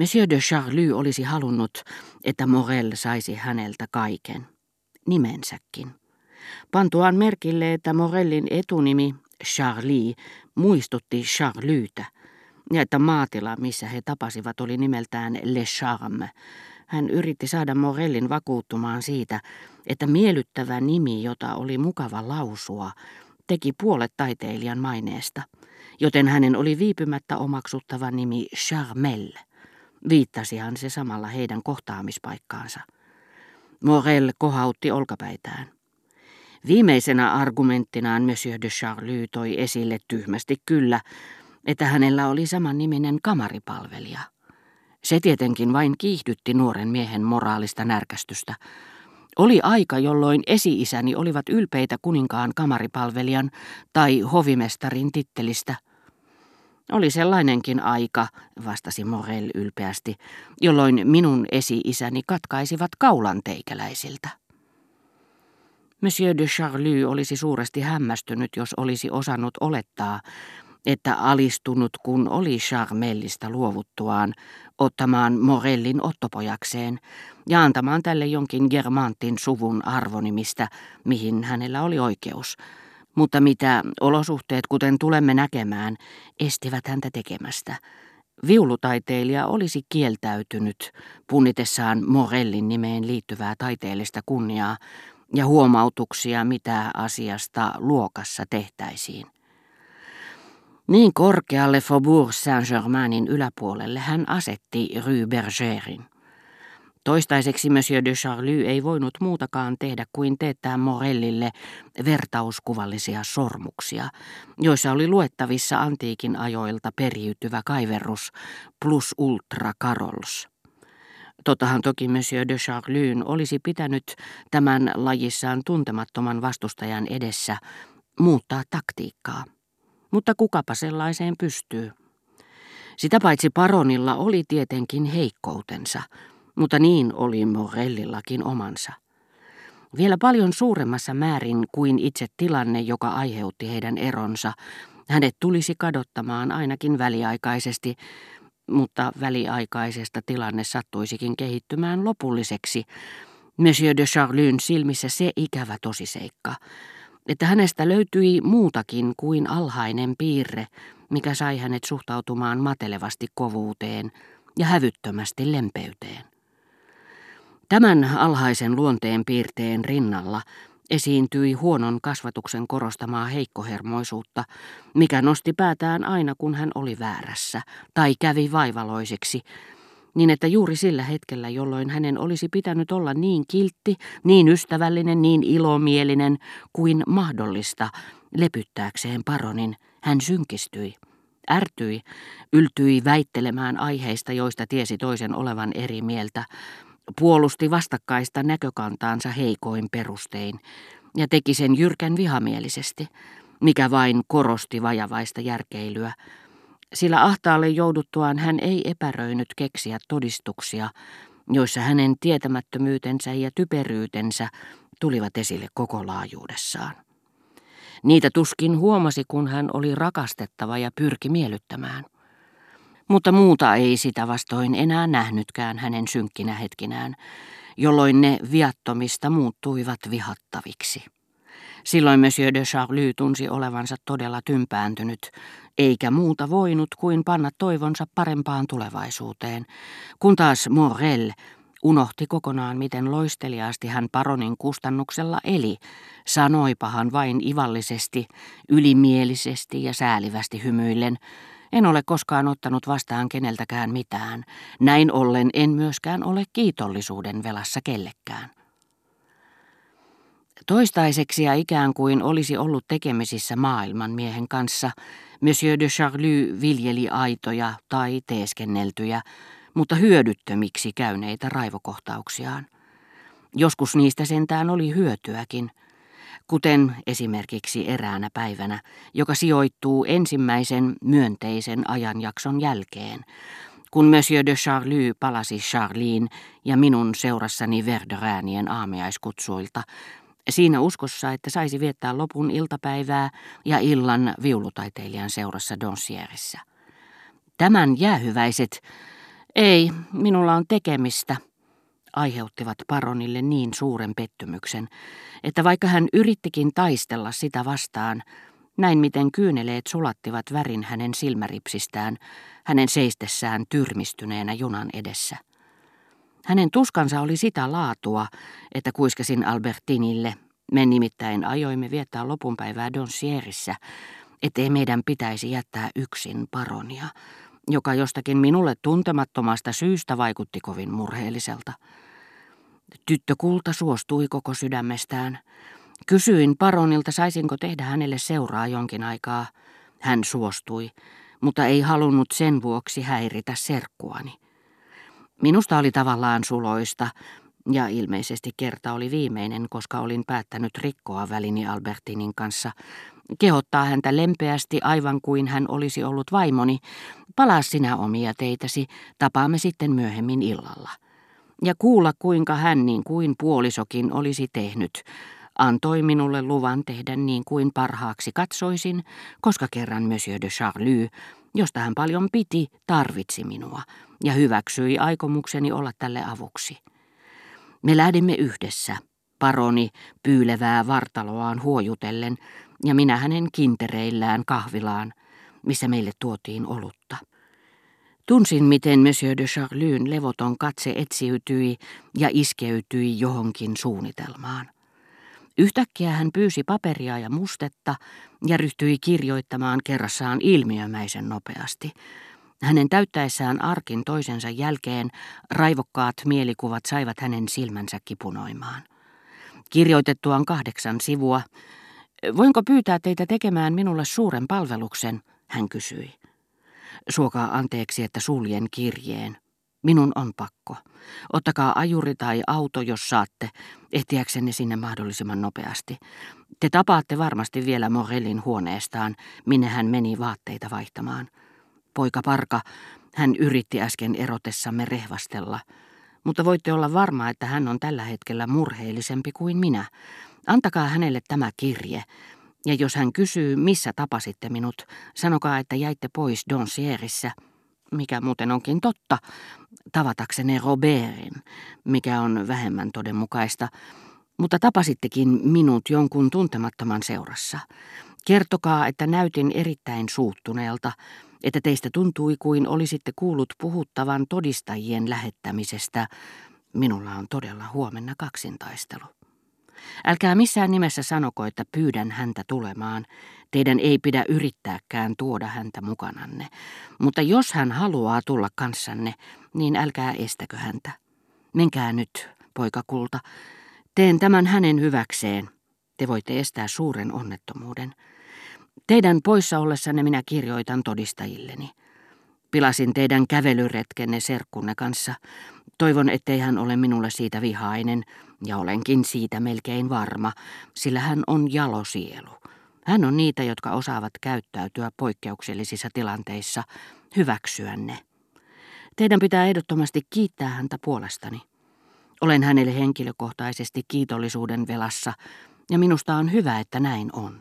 Monsieur de Charlie olisi halunnut, että Morel saisi häneltä kaiken, nimensäkin. Pantuaan merkille, että Morellin etunimi, Charlie, muistutti Charlytä, ja että maatila, missä he tapasivat, oli nimeltään Le Charme. Hän yritti saada Morellin vakuuttumaan siitä, että miellyttävä nimi, jota oli mukava lausua, teki puolet taiteilijan maineesta, joten hänen oli viipymättä omaksuttava nimi Charmel. Viittasihan se samalla heidän kohtaamispaikkaansa. Morel kohautti olkapäitään. Viimeisenä argumenttinaan Monsieur de Charlie toi esille tyhmästi kyllä, että hänellä oli saman niminen kamaripalvelija. Se tietenkin vain kiihdytti nuoren miehen moraalista närkästystä. Oli aika, jolloin esi-isäni olivat ylpeitä kuninkaan kamaripalvelijan tai hovimestarin tittelistä. Oli sellainenkin aika, vastasi Morel ylpeästi, jolloin minun esi-isäni katkaisivat kaulan teikäläisiltä. Monsieur de Charlie olisi suuresti hämmästynyt, jos olisi osannut olettaa, että alistunut kun oli Charmellista luovuttuaan ottamaan Morellin ottopojakseen ja antamaan tälle jonkin Germantin suvun arvonimistä, mihin hänellä oli oikeus. Mutta mitä olosuhteet, kuten tulemme näkemään, estivät häntä tekemästä. Viulutaiteilija olisi kieltäytynyt punnitessaan Morellin nimeen liittyvää taiteellista kunniaa ja huomautuksia, mitä asiasta luokassa tehtäisiin. Niin korkealle Faubourg Saint-Germainin yläpuolelle hän asetti Rue Bergerin. Toistaiseksi Monsieur de Charlie ei voinut muutakaan tehdä kuin teettää Morellille vertauskuvallisia sormuksia, joissa oli luettavissa antiikin ajoilta periytyvä kaiverrus plus ultra Carols. Totahan toki Monsieur de Charlyn olisi pitänyt tämän lajissaan tuntemattoman vastustajan edessä muuttaa taktiikkaa. Mutta kukapa sellaiseen pystyy? Sitä paitsi paronilla oli tietenkin heikkoutensa, mutta niin oli Morellillakin omansa. Vielä paljon suuremmassa määrin kuin itse tilanne, joka aiheutti heidän eronsa, hänet tulisi kadottamaan ainakin väliaikaisesti, mutta väliaikaisesta tilanne sattuisikin kehittymään lopulliseksi. Monsieur de Charlyn silmissä se ikävä tosiseikka, että hänestä löytyi muutakin kuin alhainen piirre, mikä sai hänet suhtautumaan matelevasti kovuuteen ja hävyttömästi lempeyteen. Tämän alhaisen luonteen piirteen rinnalla esiintyi huonon kasvatuksen korostamaa heikkohermoisuutta, mikä nosti päätään aina kun hän oli väärässä tai kävi vaivaloiseksi, niin että juuri sillä hetkellä, jolloin hänen olisi pitänyt olla niin kiltti, niin ystävällinen, niin ilomielinen kuin mahdollista lepyttääkseen paronin, hän synkistyi. Ärtyi, yltyi väittelemään aiheista, joista tiesi toisen olevan eri mieltä, puolusti vastakkaista näkökantaansa heikoin perustein ja teki sen jyrkän vihamielisesti, mikä vain korosti vajavaista järkeilyä, sillä ahtaalle jouduttuaan hän ei epäröinyt keksiä todistuksia, joissa hänen tietämättömyytensä ja typeryytensä tulivat esille koko laajuudessaan. Niitä tuskin huomasi, kun hän oli rakastettava ja pyrki miellyttämään – mutta muuta ei sitä vastoin enää nähnytkään hänen synkkinä hetkinään, jolloin ne viattomista muuttuivat vihattaviksi. Silloin Monsieur de Charlie tunsi olevansa todella tympääntynyt, eikä muuta voinut kuin panna toivonsa parempaan tulevaisuuteen, kun taas Morel unohti kokonaan, miten loisteliaasti hän paronin kustannuksella eli, sanoipahan vain ivallisesti, ylimielisesti ja säälivästi hymyillen, en ole koskaan ottanut vastaan keneltäkään mitään. Näin ollen en myöskään ole kiitollisuuden velassa kellekään. Toistaiseksi ja ikään kuin olisi ollut tekemisissä maailman miehen kanssa, Monsieur de Charlie viljeli aitoja tai teeskenneltyjä, mutta hyödyttömiksi käyneitä raivokohtauksiaan. Joskus niistä sentään oli hyötyäkin – kuten esimerkiksi eräänä päivänä, joka sijoittuu ensimmäisen myönteisen ajanjakson jälkeen, kun Monsieur de Charlie palasi Charliin ja minun seurassani Verderäänien aamiaiskutsuilta, siinä uskossa, että saisi viettää lopun iltapäivää ja illan viulutaiteilijan seurassa Donsierissa. Tämän jäähyväiset, Ei, minulla on tekemistä, aiheuttivat paronille niin suuren pettymyksen, että vaikka hän yrittikin taistella sitä vastaan, näin miten kyyneleet sulattivat värin hänen silmäripsistään, hänen seistessään tyrmistyneenä junan edessä. Hänen tuskansa oli sitä laatua, että kuiskasin Albertinille, me nimittäin ajoimme viettää lopunpäivää Donsierissä, ettei meidän pitäisi jättää yksin paronia, joka jostakin minulle tuntemattomasta syystä vaikutti kovin murheelliselta. Tyttökulta suostui koko sydämestään. Kysyin paronilta, saisinko tehdä hänelle seuraa jonkin aikaa. Hän suostui, mutta ei halunnut sen vuoksi häiritä serkkuani. Minusta oli tavallaan suloista, ja ilmeisesti kerta oli viimeinen, koska olin päättänyt rikkoa välini Albertinin kanssa. Kehottaa häntä lempeästi aivan kuin hän olisi ollut vaimoni. Palaa sinä omia teitäsi, tapaamme sitten myöhemmin illalla. Ja kuulla kuinka hän niin kuin puolisokin olisi tehnyt. Antoi minulle luvan tehdä niin kuin parhaaksi katsoisin, koska kerran Monsieur de Charlie, josta hän paljon piti, tarvitsi minua ja hyväksyi aikomukseni olla tälle avuksi. Me lähdimme yhdessä, paroni pyylevää vartaloaan huojutellen ja minä hänen kintereillään kahvilaan, missä meille tuotiin olutta. Tunsin, miten Monsieur de Charlyn levoton katse etsiytyi ja iskeytyi johonkin suunnitelmaan. Yhtäkkiä hän pyysi paperia ja mustetta ja ryhtyi kirjoittamaan kerrassaan ilmiömäisen nopeasti – hänen täyttäessään arkin toisensa jälkeen raivokkaat mielikuvat saivat hänen silmänsä kipunoimaan. Kirjoitettuaan kahdeksan sivua, voinko pyytää teitä tekemään minulle suuren palveluksen, hän kysyi. Suokaa anteeksi, että suljen kirjeen. Minun on pakko. Ottakaa ajuri tai auto, jos saatte, ehtiäksenne sinne mahdollisimman nopeasti. Te tapaatte varmasti vielä Morellin huoneestaan, minne hän meni vaatteita vaihtamaan. Poika Parka, hän yritti äsken erotessamme rehvastella, mutta voitte olla varma, että hän on tällä hetkellä murheellisempi kuin minä. Antakaa hänelle tämä kirje, ja jos hän kysyy, missä tapasitte minut, sanokaa, että jäitte pois Donsierissä, mikä muuten onkin totta, tavataksenne Robertin, mikä on vähemmän todenmukaista, mutta tapasittekin minut jonkun tuntemattoman seurassa. Kertokaa, että näytin erittäin suuttuneelta, että teistä tuntui kuin olisitte kuullut puhuttavan todistajien lähettämisestä. Minulla on todella huomenna kaksintaistelu. Älkää missään nimessä sanoko, että pyydän häntä tulemaan. Teidän ei pidä yrittääkään tuoda häntä mukananne. Mutta jos hän haluaa tulla kanssanne, niin älkää estäkö häntä. Menkää nyt, poikakulta. Teen tämän hänen hyväkseen. Te voitte estää suuren onnettomuuden. Teidän poissa ollessanne minä kirjoitan todistajilleni. Pilasin teidän kävelyretkenne serkkunne kanssa. Toivon, ettei hän ole minulle siitä vihainen, ja olenkin siitä melkein varma, sillä hän on jalosielu. Hän on niitä, jotka osaavat käyttäytyä poikkeuksellisissa tilanteissa, hyväksyä ne. Teidän pitää ehdottomasti kiittää häntä puolestani. Olen hänelle henkilökohtaisesti kiitollisuuden velassa, ja minusta on hyvä, että näin on.